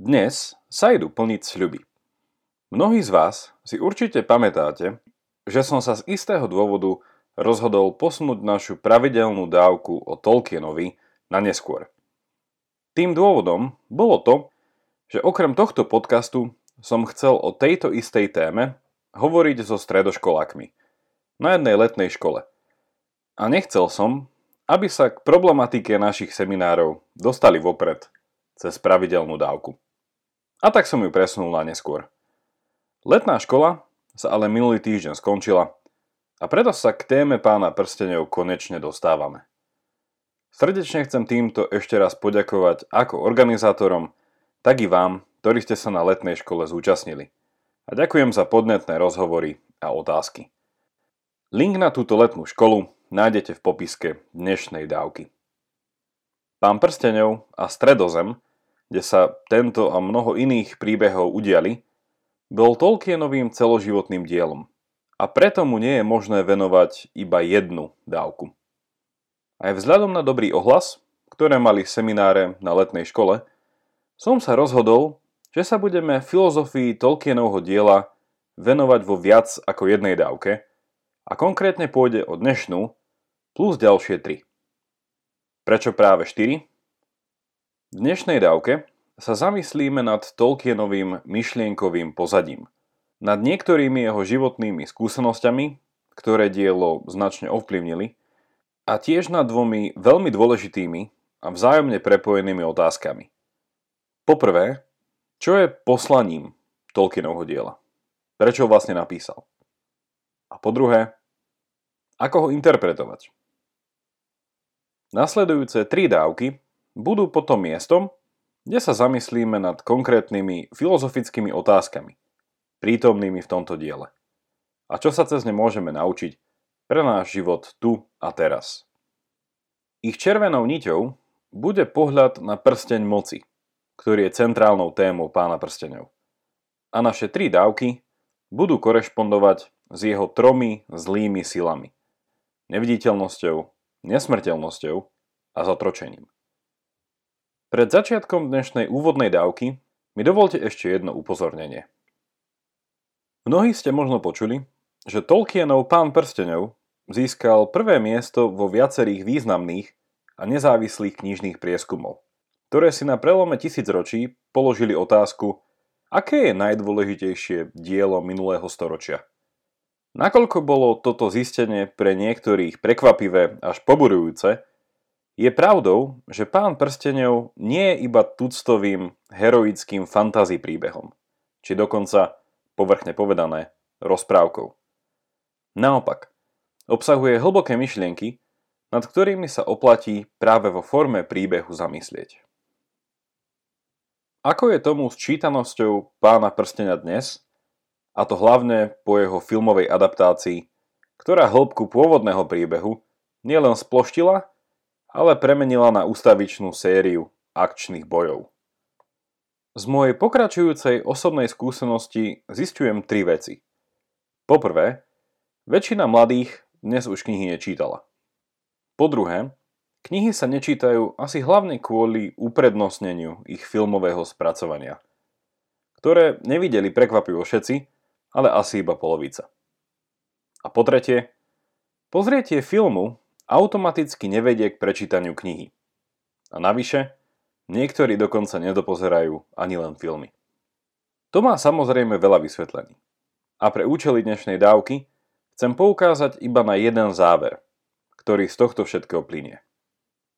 Dnes sa idú plniť sľuby. Mnohí z vás si určite pamätáte, že som sa z istého dôvodu rozhodol posunúť našu pravidelnú dávku o Tolkienovi na neskôr. Tým dôvodom bolo to, že okrem tohto podcastu som chcel o tejto istej téme hovoriť so stredoškolákmi na jednej letnej škole. A nechcel som, aby sa k problematike našich seminárov dostali vopred cez pravidelnú dávku. A tak som ju presunul na neskôr. Letná škola sa ale minulý týždeň skončila a preto sa k téme pána prstenov konečne dostávame. Srdečne chcem týmto ešte raz poďakovať ako organizátorom, tak i vám, ktorí ste sa na letnej škole zúčastnili. A ďakujem za podnetné rozhovory a otázky. Link na túto letnú školu nájdete v popiske dnešnej dávky. Pán Prstenov a Stredozem – kde sa tento a mnoho iných príbehov udiali, bol Tolkienovým celoživotným dielom a preto mu nie je možné venovať iba jednu dávku. Aj vzhľadom na dobrý ohlas, ktoré mali semináre na letnej škole, som sa rozhodol, že sa budeme filozofii Tolkienovho diela venovať vo viac ako jednej dávke a konkrétne pôjde o dnešnú plus ďalšie tri. Prečo práve 4? V dnešnej dávke sa zamyslíme nad Tolkienovým myšlienkovým pozadím, nad niektorými jeho životnými skúsenosťami, ktoré dielo značne ovplyvnili, a tiež nad dvomi veľmi dôležitými a vzájomne prepojenými otázkami. Poprvé, čo je poslaním Tolkienovho diela? Prečo ho vlastne napísal? A po druhé, ako ho interpretovať? Nasledujúce tri dávky budú potom miestom, kde sa zamyslíme nad konkrétnymi filozofickými otázkami, prítomnými v tomto diele. A čo sa cez ne môžeme naučiť pre náš život tu a teraz. Ich červenou niťou bude pohľad na prsteň moci, ktorý je centrálnou témou pána prstenov. A naše tri dávky budú korešpondovať s jeho tromi zlými silami. Neviditeľnosťou, nesmrteľnosťou a zotročením. Pred začiatkom dnešnej úvodnej dávky mi dovolte ešte jedno upozornenie. Mnohí ste možno počuli, že Tolkienov Pán prstenov získal prvé miesto vo viacerých významných a nezávislých knižných prieskumov, ktoré si na prelome tisícročí položili otázku, aké je najdôležitejšie dielo minulého storočia. Nakoľko bolo toto zistenie pre niektorých prekvapivé až poburujúce, je pravdou, že pán prstenov nie je iba tuctovým, heroickým fantasy príbehom, či dokonca, povrchne povedané, rozprávkou. Naopak, obsahuje hlboké myšlienky, nad ktorými sa oplatí práve vo forme príbehu zamyslieť. Ako je tomu s čítanosťou pána prstenia dnes, a to hlavne po jeho filmovej adaptácii, ktorá hĺbku pôvodného príbehu nielen sploštila, ale premenila na ústavičnú sériu akčných bojov. Z mojej pokračujúcej osobnej skúsenosti zistujem tri veci. Poprvé, väčšina mladých dnes už knihy nečítala. Po druhé, knihy sa nečítajú asi hlavne kvôli uprednostneniu ich filmového spracovania, ktoré nevideli prekvapivo všetci, ale asi iba polovica. A po tretie, pozrietie filmu automaticky nevedie k prečítaniu knihy. A navyše, niektorí dokonca nedopozerajú ani len filmy. To má samozrejme veľa vysvetlení. A pre účely dnešnej dávky chcem poukázať iba na jeden záver, ktorý z tohto všetkého plinie.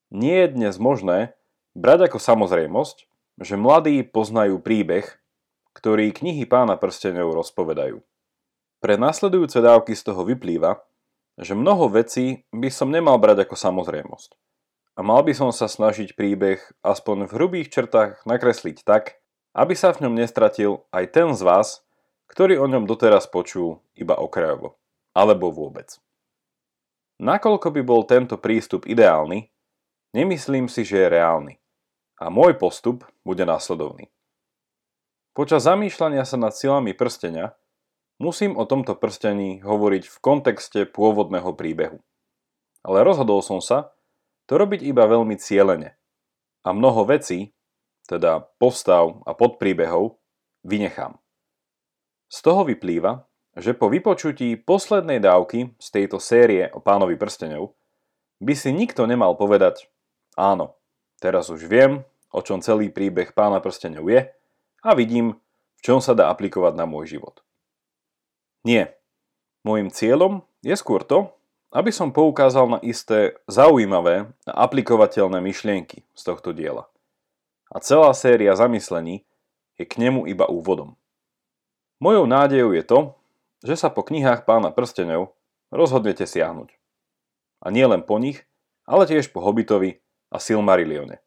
Nie je dnes možné brať ako samozrejmosť, že mladí poznajú príbeh, ktorý knihy pána prstenov rozpovedajú. Pre nasledujúce dávky z toho vyplýva, že mnoho vecí by som nemal brať ako samozrejmosť. A mal by som sa snažiť príbeh aspoň v hrubých črtách nakresliť tak, aby sa v ňom nestratil aj ten z vás, ktorý o ňom doteraz počul iba okrajovo. Alebo vôbec. Nakoľko by bol tento prístup ideálny, nemyslím si, že je reálny. A môj postup bude následovný. Počas zamýšľania sa nad silami prstenia Musím o tomto prstení hovoriť v kontexte pôvodného príbehu. Ale rozhodol som sa to robiť iba veľmi cieľene. A mnoho vecí, teda postav a podpríbehov, vynechám. Z toho vyplýva, že po vypočutí poslednej dávky z tejto série o pánovi prstenov by si nikto nemal povedať áno, teraz už viem, o čom celý príbeh pána prstenov je a vidím, v čom sa dá aplikovať na môj život. Nie. Mojím cieľom je skôr to, aby som poukázal na isté zaujímavé a aplikovateľné myšlienky z tohto diela. A celá séria zamyslení je k nemu iba úvodom. Mojou nádejou je to, že sa po knihách pána prstenov rozhodnete siahnuť. A nie len po nich, ale tiež po Hobbitovi a Silmarillione,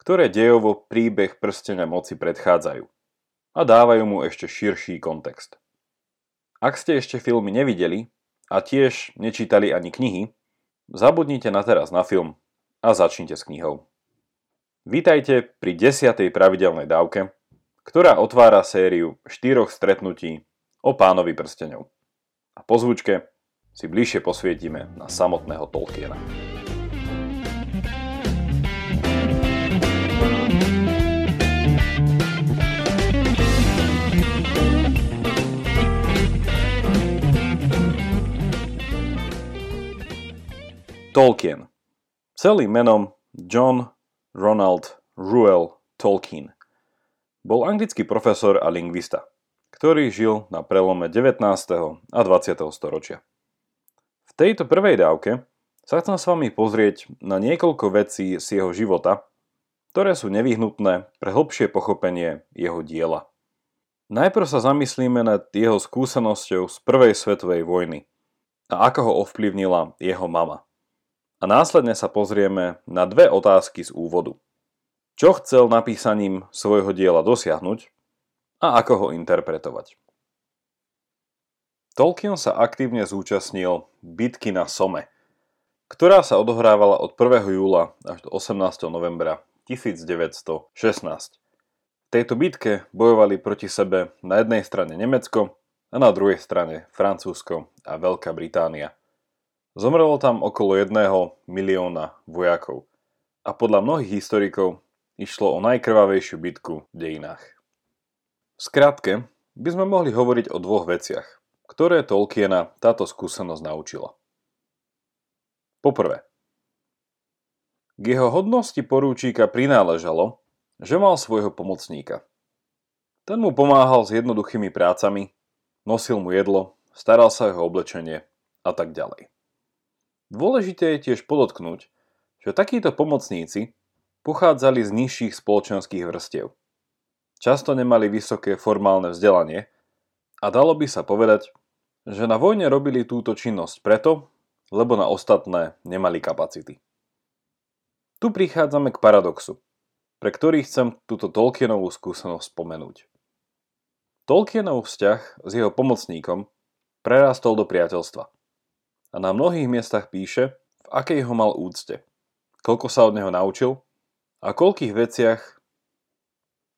ktoré dejovo príbeh prstenia moci predchádzajú a dávajú mu ešte širší kontext. Ak ste ešte filmy nevideli a tiež nečítali ani knihy, zabudnite na teraz na film a začnite s knihou. Vítajte pri desiatej pravidelnej dávke, ktorá otvára sériu štyroch stretnutí o pánovi prstenov. A po zvučke si bližšie posvietime na samotného Tolkiena. Tolkien. Celým menom John Ronald Ruel Tolkien. Bol anglický profesor a lingvista ktorý žil na prelome 19. a 20. storočia. V tejto prvej dávke sa chcem s vami pozrieť na niekoľko vecí z jeho života, ktoré sú nevyhnutné pre hlbšie pochopenie jeho diela. Najprv sa zamyslíme nad jeho skúsenosťou z prvej svetovej vojny a ako ho ovplyvnila jeho mama. A následne sa pozrieme na dve otázky z úvodu. Čo chcel napísaním svojho diela dosiahnuť a ako ho interpretovať. Tolkien sa aktívne zúčastnil bitky na Some, ktorá sa odohrávala od 1. júla až do 18. novembra 1916. V tejto bitke bojovali proti sebe na jednej strane Nemecko a na druhej strane Francúzsko a Veľká Británia. Zomrelo tam okolo jedného milióna vojakov a podľa mnohých historikov išlo o najkrvavejšiu bitku v dejinách. V skratke by sme mohli hovoriť o dvoch veciach, ktoré Tolkiena táto skúsenosť naučila. Poprvé, k jeho hodnosti porúčíka prináležalo, že mal svojho pomocníka. Ten mu pomáhal s jednoduchými prácami, nosil mu jedlo, staral sa jeho oblečenie a tak ďalej. Dôležité je tiež podotknúť, že takíto pomocníci pochádzali z nižších spoločenských vrstiev často nemali vysoké formálne vzdelanie a dalo by sa povedať, že na vojne robili túto činnosť preto, lebo na ostatné nemali kapacity. Tu prichádzame k paradoxu, pre ktorý chcem túto Tolkienovú skúsenosť spomenúť. Tolkienov vzťah s jeho pomocníkom prerastol do priateľstva. A na mnohých miestach píše, v akej ho mal úcte, koľko sa od neho naučil a koľkých veciach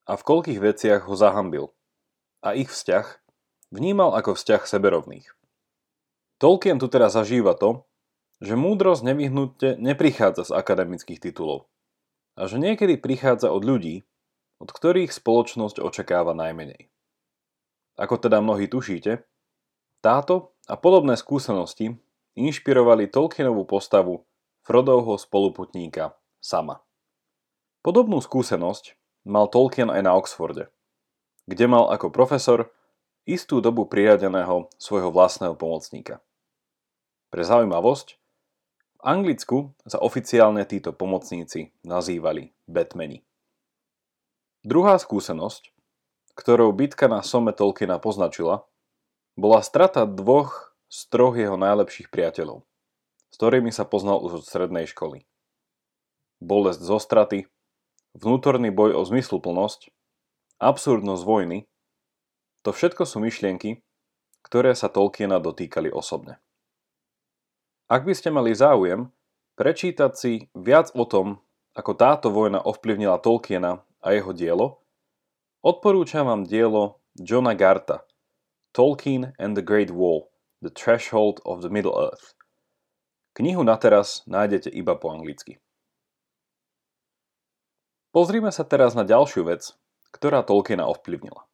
a v koľkých veciach ho zahambil a ich vzťah vnímal ako vzťah seberovných. Tolkien tu teraz zažíva to, že múdrosť nevyhnutne neprichádza z akademických titulov a že niekedy prichádza od ľudí, od ktorých spoločnosť očakáva najmenej. Ako teda mnohí tušíte, táto a podobné skúsenosti inšpirovali Tolkienovú postavu Frodovho spoluputníka Sama. Podobnú skúsenosť mal Tolkien aj na Oxforde, kde mal ako profesor istú dobu priradeného svojho vlastného pomocníka. Pre zaujímavosť, v Anglicku sa oficiálne títo pomocníci nazývali Batmani. Druhá skúsenosť, ktorou bitka na Some Tolkiena poznačila, bola strata dvoch z troch jeho najlepších priateľov, s ktorými sa poznal už od strednej školy. Bolesť zo straty vnútorný boj o zmysluplnosť, absurdnosť vojny, to všetko sú myšlienky, ktoré sa Tolkiena dotýkali osobne. Ak by ste mali záujem prečítať si viac o tom, ako táto vojna ovplyvnila Tolkiena a jeho dielo, odporúčam vám dielo Johna Garta Tolkien and the Great Wall – The Threshold of the Middle Earth. Knihu na teraz nájdete iba po anglicky. Pozrime sa teraz na ďalšiu vec, ktorá Tolkiena ovplyvnila.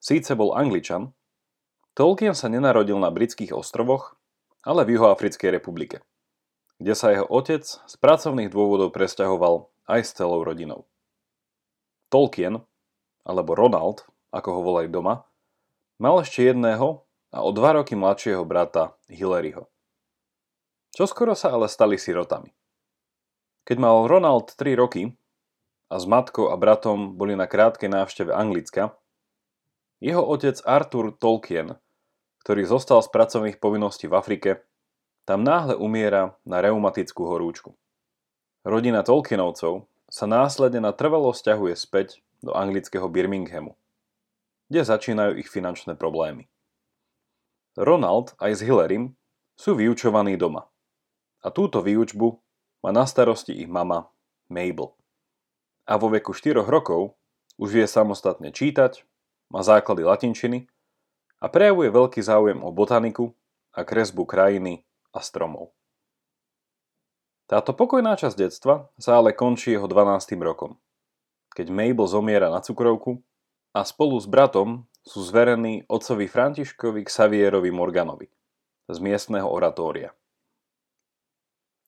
Síce bol Angličan, Tolkien sa nenarodil na britských ostrovoch, ale v Juhoafrickej republike, kde sa jeho otec z pracovných dôvodov presťahoval aj s celou rodinou. Tolkien, alebo Ronald, ako ho volali doma, mal ešte jedného a o dva roky mladšieho brata Hilaryho. Čoskoro sa ale stali sirotami. Keď mal Ronald 3 roky a s matkou a bratom boli na krátkej návšteve Anglicka, jeho otec Arthur Tolkien, ktorý zostal z pracovných povinností v Afrike, tam náhle umiera na reumatickú horúčku. Rodina Tolkienovcov sa následne na trvalo stiahuje späť do anglického Birminghamu, kde začínajú ich finančné problémy. Ronald aj s Hillarym sú vyučovaní doma. A túto výučbu má na starosti ich mama Mabel. A vo veku 4 rokov už vie samostatne čítať, má základy latinčiny a prejavuje veľký záujem o botaniku a kresbu krajiny a stromov. Táto pokojná časť detstva sa ale končí jeho 12. rokom, keď Mabel zomiera na cukrovku a spolu s bratom sú zverení otcovi Františkovi Xavierovi Morganovi z miestneho oratória.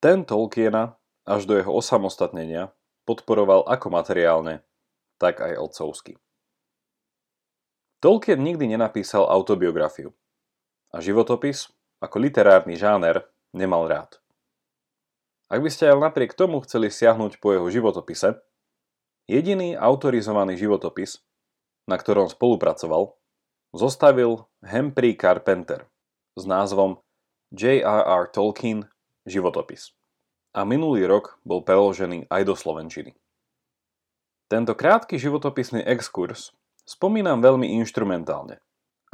Ten Tolkiena až do jeho osamostatnenia podporoval ako materiálne, tak aj otcovsky. Tolkien nikdy nenapísal autobiografiu a životopis ako literárny žáner nemal rád. Ak by ste ale napriek tomu chceli siahnuť po jeho životopise, jediný autorizovaný životopis, na ktorom spolupracoval, zostavil Humphrey Carpenter s názvom J.R.R. Tolkien životopis. A minulý rok bol preložený aj do slovenčiny. Tento krátky životopisný exkurs Spomínam veľmi inštrumentálne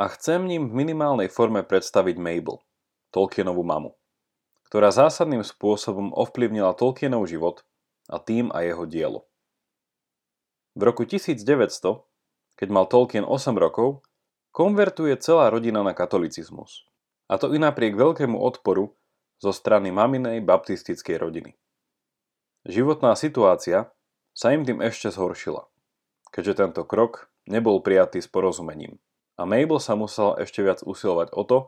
a chcem ním v minimálnej forme predstaviť Mabel, Tolkienovú mamu, ktorá zásadným spôsobom ovplyvnila Tolkienov život a tým aj jeho dielo. V roku 1900, keď mal Tolkien 8 rokov, konvertuje celá rodina na katolicizmus. A to i napriek veľkému odporu zo strany maminej baptistickej rodiny. Životná situácia sa im tým ešte zhoršila, keďže tento krok nebol prijatý s porozumením. A Mabel sa musela ešte viac usilovať o to,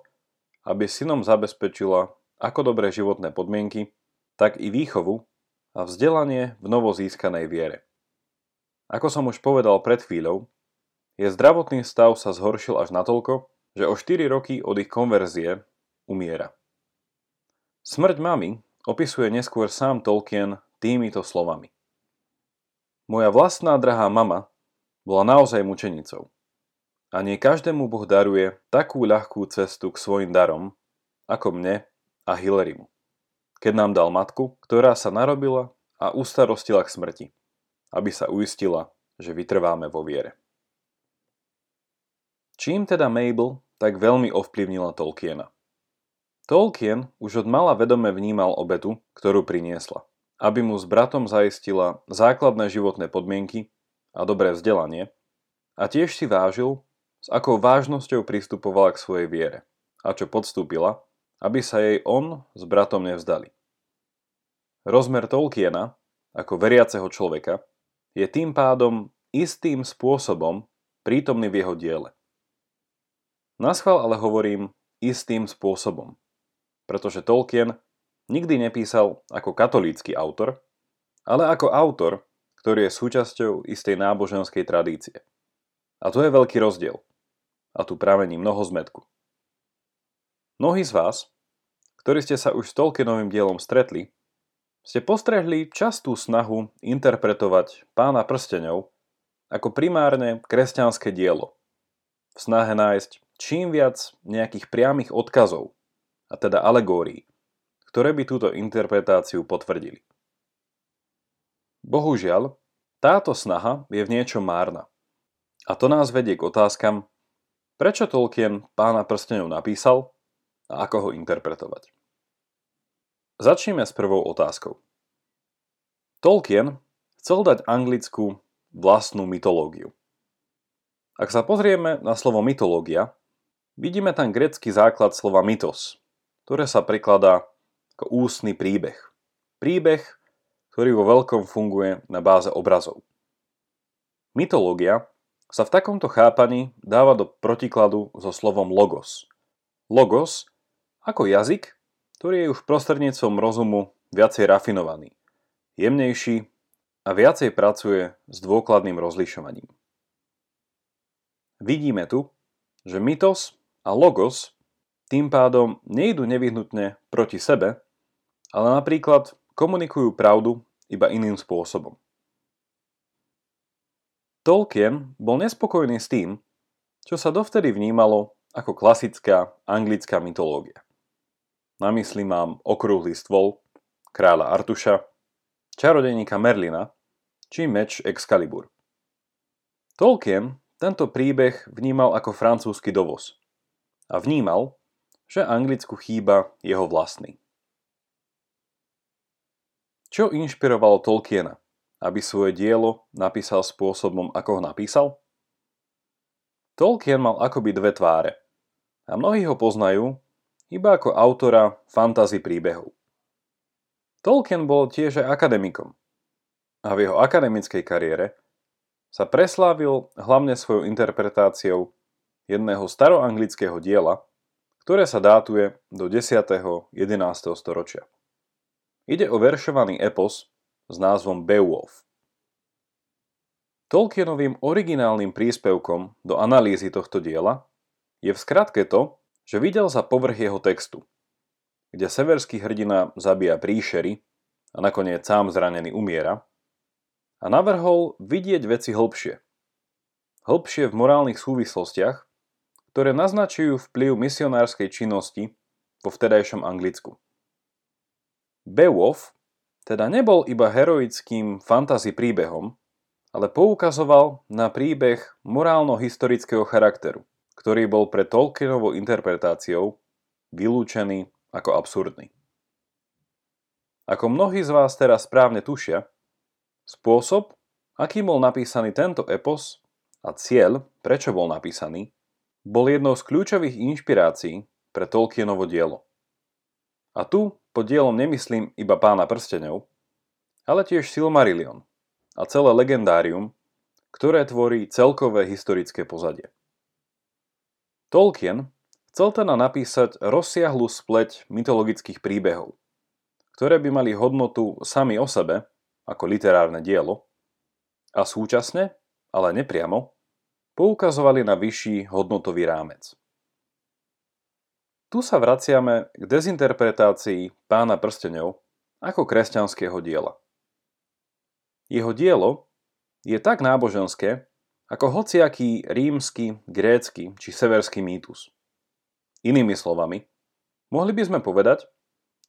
aby synom zabezpečila ako dobré životné podmienky, tak i výchovu a vzdelanie v novozískanej viere. Ako som už povedal pred chvíľou, je zdravotný stav sa zhoršil až natoľko, že o 4 roky od ich konverzie umiera. Smrť mamy opisuje neskôr sám Tolkien týmito slovami. Moja vlastná drahá mama bola naozaj mučenicou. A nie každému Boh daruje takú ľahkú cestu k svojim darom, ako mne a Hilarymu. Keď nám dal matku, ktorá sa narobila a ustarostila k smrti, aby sa uistila, že vytrváme vo viere. Čím teda Mabel tak veľmi ovplyvnila Tolkiena? Tolkien už od mala vedome vnímal obetu, ktorú priniesla, aby mu s bratom zaistila základné životné podmienky a dobré vzdelanie a tiež si vážil, s akou vážnosťou pristupovala k svojej viere a čo podstúpila, aby sa jej on s bratom nevzdali. Rozmer Tolkiena, ako veriaceho človeka, je tým pádom istým spôsobom prítomný v jeho diele. Naschval ale hovorím istým spôsobom, pretože Tolkien nikdy nepísal ako katolícky autor, ale ako autor, ktorý je súčasťou istej náboženskej tradície. A to je veľký rozdiel. A tu pramení mnoho zmetku. Mnohí z vás, ktorí ste sa už s Tolkienovým dielom stretli, ste postrehli častú snahu interpretovať pána prsteňov ako primárne kresťanské dielo. V snahe nájsť čím viac nejakých priamých odkazov, a teda alegórií, ktoré by túto interpretáciu potvrdili. Bohužiaľ, táto snaha je v niečom márna. A to nás vedie k otázkam, prečo Tolkien pána prstenov napísal a ako ho interpretovať. Začneme s prvou otázkou. Tolkien chcel dať anglickú vlastnú mytológiu. Ak sa pozrieme na slovo mytológia, vidíme tam grecký základ slova mytos, ktoré sa prekladá ako ústny príbeh. Príbeh, ktorý vo veľkom funguje na báze obrazov. Mytológia sa v takomto chápaní dáva do protikladu so slovom logos. Logos ako jazyk, ktorý je už prostredníctvom rozumu viacej rafinovaný, jemnejší a viacej pracuje s dôkladným rozlišovaním. Vidíme tu, že mytos a logos tým pádom nejdu nevyhnutne proti sebe, ale napríklad komunikujú pravdu iba iným spôsobom. Tolkien bol nespokojný s tým, čo sa dovtedy vnímalo ako klasická anglická mytológia. Na mysli mám okrúhly stôl, kráľa Artuša, čarodejníka Merlina či meč Excalibur. Tolkien tento príbeh vnímal ako francúzsky dovoz a vnímal, že Anglicku chýba jeho vlastný. Čo inšpirovalo Tolkiena aby svoje dielo napísal spôsobom, ako ho napísal? Tolkien mal akoby dve tváre a mnohí ho poznajú iba ako autora fantasy príbehov. Tolkien bol tiež aj akademikom a v jeho akademickej kariére sa preslávil hlavne svojou interpretáciou jedného staroanglického diela, ktoré sa dátuje do 10. 11. storočia. Ide o veršovaný epos s názvom Beowulf. Tolkienovým originálnym príspevkom do analýzy tohto diela je v skratke to, že videl za povrch jeho textu, kde severský hrdina zabíja príšery a nakoniec sám zranený umiera, a navrhol vidieť veci hlbšie. Hlbšie v morálnych súvislostiach, ktoré naznačujú vplyv misionárskej činnosti vo vtedajšom Anglicku. Beowulf teda nebol iba heroickým fantasy príbehom, ale poukazoval na príbeh morálno-historického charakteru, ktorý bol pre Tolkienovou interpretáciou vylúčený ako absurdný. Ako mnohí z vás teraz správne tušia, spôsob, akým bol napísaný tento epos a cieľ, prečo bol napísaný, bol jednou z kľúčových inšpirácií pre Tolkienovo dielo. A tu pod dielom nemyslím iba pána prstenov, ale tiež Silmarillion a celé legendárium, ktoré tvorí celkové historické pozadie. Tolkien chcel teda napísať rozsiahlu spleť mytologických príbehov, ktoré by mali hodnotu sami o sebe, ako literárne dielo, a súčasne, ale nepriamo, poukazovali na vyšší hodnotový rámec. Tu sa vraciame k dezinterpretácii pána prstenov ako kresťanského diela. Jeho dielo je tak náboženské, ako hociaký rímsky, grécky či severský mýtus. Inými slovami, mohli by sme povedať,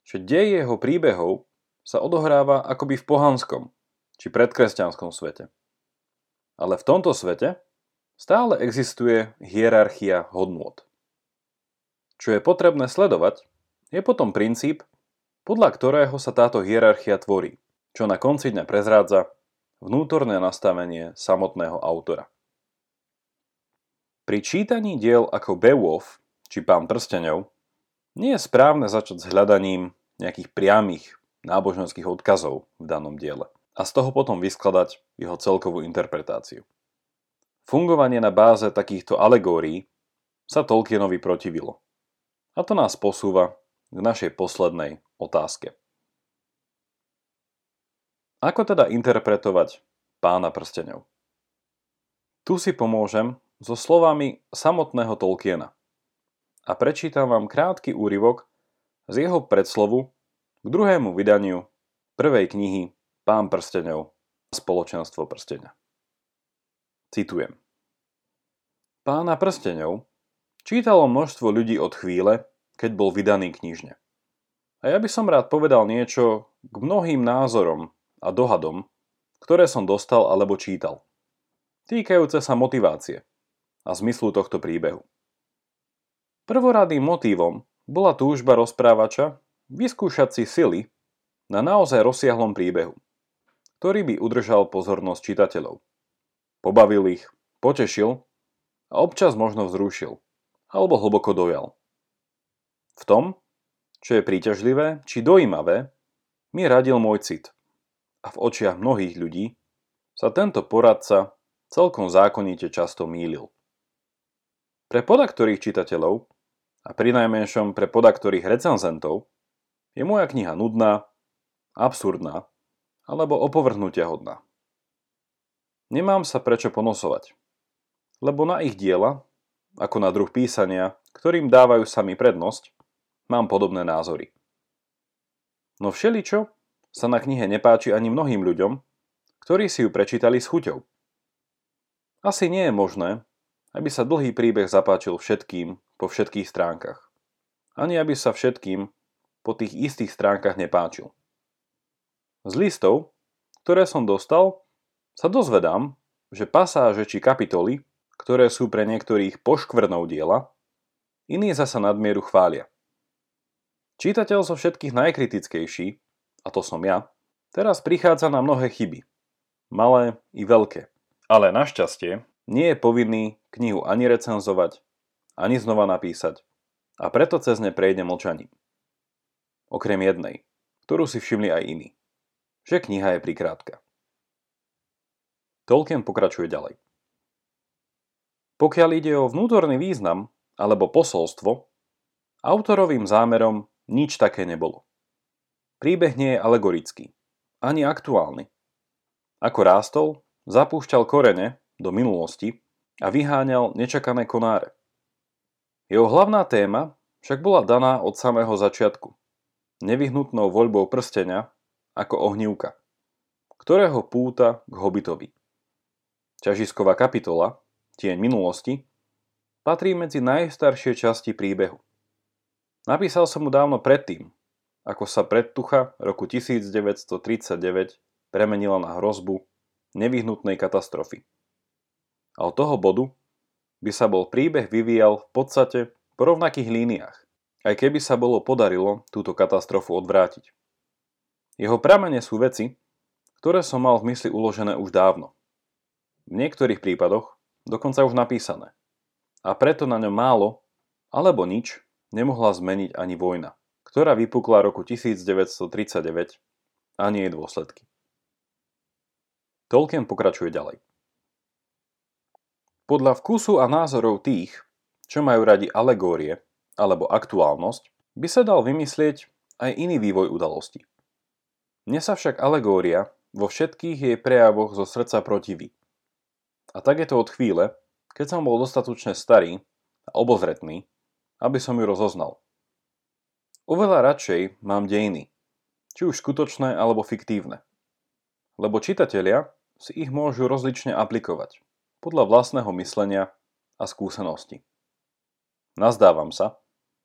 že dej jeho príbehov sa odohráva akoby v pohanskom či predkresťanskom svete. Ale v tomto svete stále existuje hierarchia hodnôt. Čo je potrebné sledovať, je potom princíp, podľa ktorého sa táto hierarchia tvorí, čo na konci dňa prezrádza vnútorné nastavenie samotného autora. Pri čítaní diel ako Beowulf či Pán prstenov nie je správne začať s hľadaním nejakých priamých náboženských odkazov v danom diele a z toho potom vyskladať jeho celkovú interpretáciu. Fungovanie na báze takýchto alegórií sa Tolkienovi protivilo a to nás posúva k našej poslednej otázke. Ako teda interpretovať pána prstenov? Tu si pomôžem so slovami samotného Tolkiena a prečítam vám krátky úryvok z jeho predslovu k druhému vydaniu prvej knihy Pán prstenov spoločenstvo prstenia. Citujem. Pána prstenov čítalo množstvo ľudí od chvíle, keď bol vydaný knižne. A ja by som rád povedal niečo k mnohým názorom a dohadom, ktoré som dostal alebo čítal, týkajúce sa motivácie a zmyslu tohto príbehu. Prvoradým motívom bola túžba rozprávača vyskúšať si sily na naozaj rozsiahlom príbehu, ktorý by udržal pozornosť čitateľov. Pobavil ich, potešil a občas možno vzrušil alebo hlboko dojal. V tom, čo je príťažlivé či dojímavé, mi radil môj cit a v očiach mnohých ľudí sa tento poradca celkom zákonite často mýlil. Pre podaktorých čitateľov a pri najmenšom pre podaktorých recenzentov je moja kniha nudná, absurdná alebo opovrhnutia hodná. Nemám sa prečo ponosovať, lebo na ich diela, ako na druh písania, ktorým dávajú sami prednosť, mám podobné názory. No všeličo sa na knihe nepáči ani mnohým ľuďom, ktorí si ju prečítali s chuťou. Asi nie je možné, aby sa dlhý príbeh zapáčil všetkým po všetkých stránkach. Ani aby sa všetkým po tých istých stránkach nepáčil. Z listov, ktoré som dostal, sa dozvedám, že pasáže či kapitoly, ktoré sú pre niektorých poškvrnou diela, iní zasa nadmieru chvália. Čítateľ zo všetkých najkritickejší, a to som ja, teraz prichádza na mnohé chyby. Malé i veľké. Ale našťastie nie je povinný knihu ani recenzovať, ani znova napísať a preto cez ne prejde mlčaním. Okrem jednej, ktorú si všimli aj iní. Že kniha je prikrátka. Tolkien pokračuje ďalej. Pokiaľ ide o vnútorný význam alebo posolstvo, autorovým zámerom nič také nebolo. Príbeh nie je alegorický, ani aktuálny. Ako rástol, zapúšťal korene do minulosti a vyháňal nečakané konáre. Jeho hlavná téma však bola daná od samého začiatku. Nevyhnutnou voľbou prstenia ako ohnívka, ktorého púta k hobitovi. Ťažisková kapitola, tieň minulosti, patrí medzi najstaršie časti príbehu. Napísal som mu dávno predtým, ako sa predtucha roku 1939 premenila na hrozbu nevyhnutnej katastrofy. A od toho bodu by sa bol príbeh vyvíjal v podstate po rovnakých líniách, aj keby sa bolo podarilo túto katastrofu odvrátiť. Jeho pramene sú veci, ktoré som mal v mysli uložené už dávno. V niektorých prípadoch dokonca už napísané. A preto na ňom málo, alebo nič, nemohla zmeniť ani vojna, ktorá vypukla roku 1939 a nie jej dôsledky. Tolkien pokračuje ďalej. Podľa vkusu a názorov tých, čo majú radi alegórie alebo aktuálnosť, by sa dal vymyslieť aj iný vývoj udalosti. Mne sa však alegória vo všetkých jej prejavoch zo srdca protiví. A tak je to od chvíle, keď som bol dostatočne starý a obozretný, aby som ju rozoznal. Oveľa radšej mám dejiny, či už skutočné alebo fiktívne. Lebo čitatelia si ich môžu rozlične aplikovať, podľa vlastného myslenia a skúsenosti. Nazdávam sa,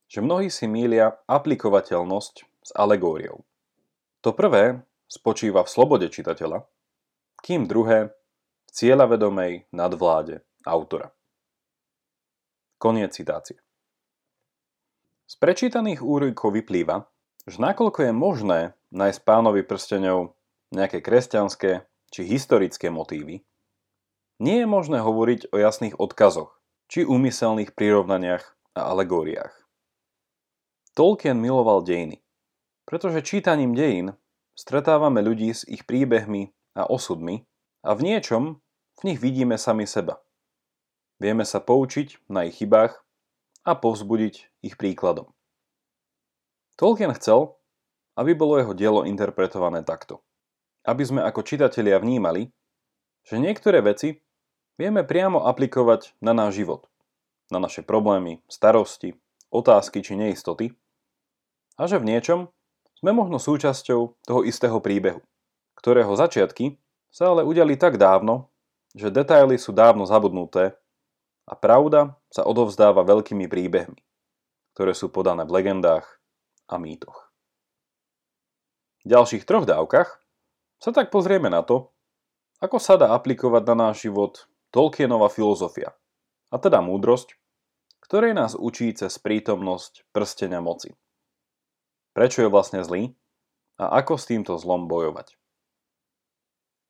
že mnohí si mília aplikovateľnosť s alegóriou. To prvé spočíva v slobode čitateľa, kým druhé cieľavedomej nadvláde autora. Koniec citácie. Z prečítaných úrykov vyplýva, že nakoľko je možné nájsť pánovi prstenov nejaké kresťanské či historické motívy, nie je možné hovoriť o jasných odkazoch, či úmyselných prirovnaniach a alegóriách. Tolkien miloval dejiny, pretože čítaním dejín stretávame ľudí s ich príbehmi a osudmi a v niečom v nich vidíme sami seba. Vieme sa poučiť na ich chybách a povzbudiť ich príkladom. Tolkien chcel, aby bolo jeho dielo interpretované takto aby sme ako čitatelia vnímali, že niektoré veci vieme priamo aplikovať na náš život, na naše problémy, starosti, otázky či neistoty a že v niečom sme možno súčasťou toho istého príbehu, ktorého začiatky sa ale udiali tak dávno, že detaily sú dávno zabudnuté a pravda sa odovzdáva veľkými príbehmi, ktoré sú podané v legendách a mýtoch. V ďalších troch dávkach sa tak pozrieme na to, ako sa dá aplikovať na náš život Tolkienova filozofia, a teda múdrosť, ktorej nás učí cez prítomnosť prstenia moci. Prečo je vlastne zlý a ako s týmto zlom bojovať.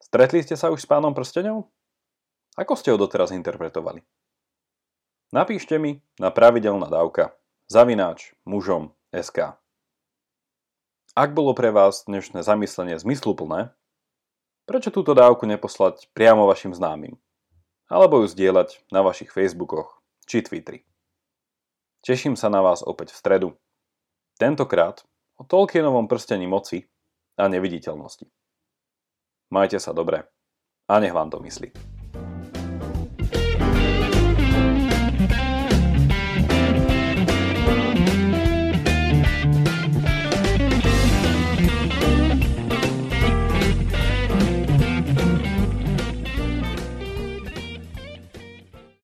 Stretli ste sa už s pánom prstenov? Ako ste ho doteraz interpretovali? Napíšte mi na pravidelná dávka zavináč mužom SK. Ak bolo pre vás dnešné zamyslenie zmysluplné, Prečo túto dávku neposlať priamo vašim známym? Alebo ju zdieľať na vašich Facebookoch či Twitteri. Teším sa na vás opäť v stredu. Tentokrát o Tolkienovom prstení moci a neviditeľnosti. Majte sa dobre a nech vám to myslí.